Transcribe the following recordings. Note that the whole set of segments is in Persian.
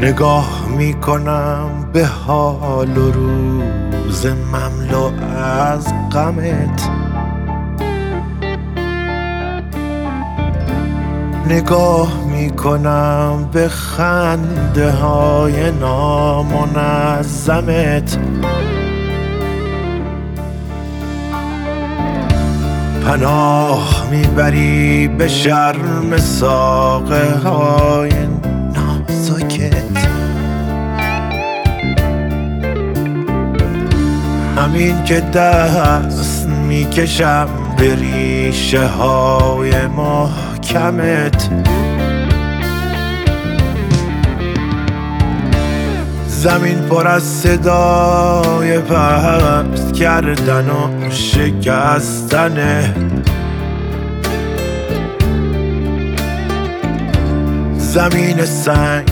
نگاه می‌کنم به حال و روز مملو از غمت. نگاه می‌کنم به خنده های نامنظمت پناه می‌بری به شرم ساقه های همین که دست می‌کشم به ریشه های محکمت. زمین پر از صدای پست کردن و شکستنه زمین سنگ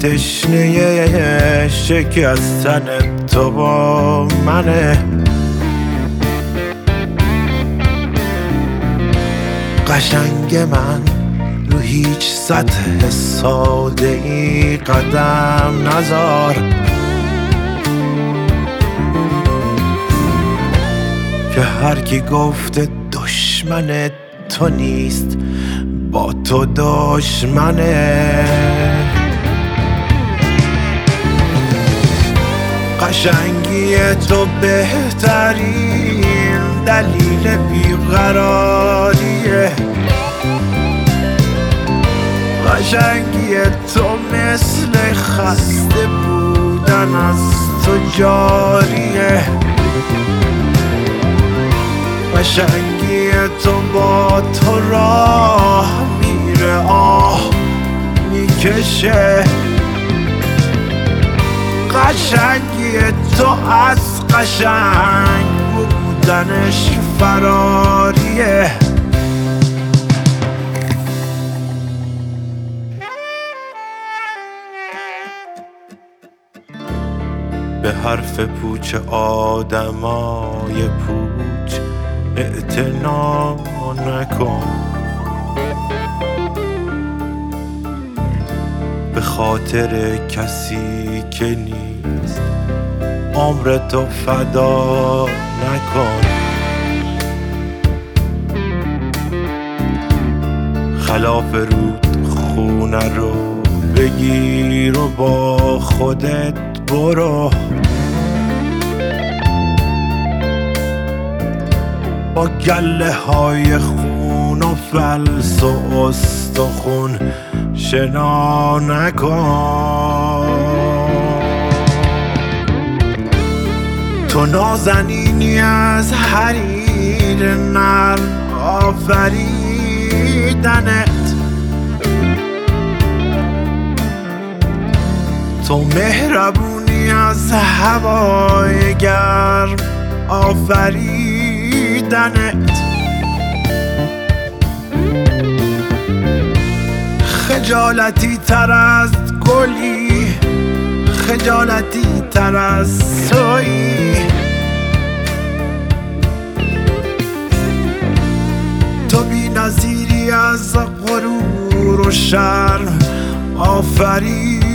تشنه شکستن. تو با منه. قشنگ من رو هیچ سطح ساده ای قدم نزار. که هر کی گفته دشمن تو نیست با تو دشمنه. قشنگی تو بهترین دلیل بیقراریه. قشنگی تو مثل خسته بودن از تو جاریه. قشنگی تو با تو راه میره آه می‌کشه. قشنگی تو از قشنگ بودنش فراریه به حرف پوچ آدمای پوچ اعتنا نکن. به خاطر کسی که نیست. عمر تو فدا نکن. خلاف رود خونه رو بگیر و با خودت برو. با گله های خون و فلس و استخون شنا نکن. تو نازنینی از حریر نرم آفریدنت. تو مهربونی از هوای گرم آفریدنت. خجالتی تر از گلی خجالتی تر از تویی. تو بی نظیری از غرور و شرم آفریدنت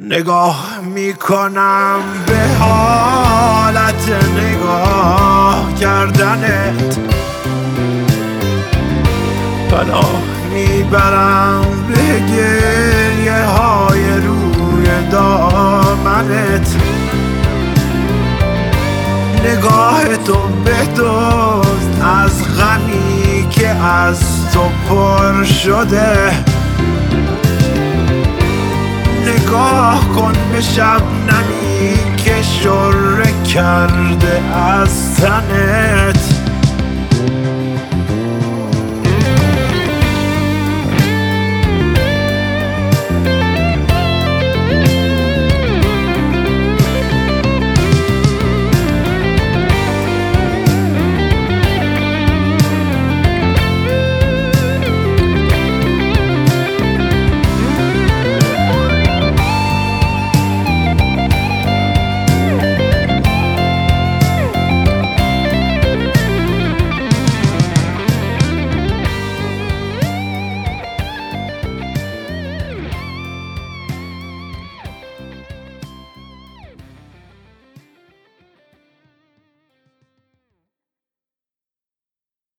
نگاه می‌کنم به حالت نگاه کردنت. پناه می‌برم به گریه های روی دامنت. نگاه تو بدزد از غمی که از تو پر شده. نگاه کن به شب نمی شره کرده از تنت.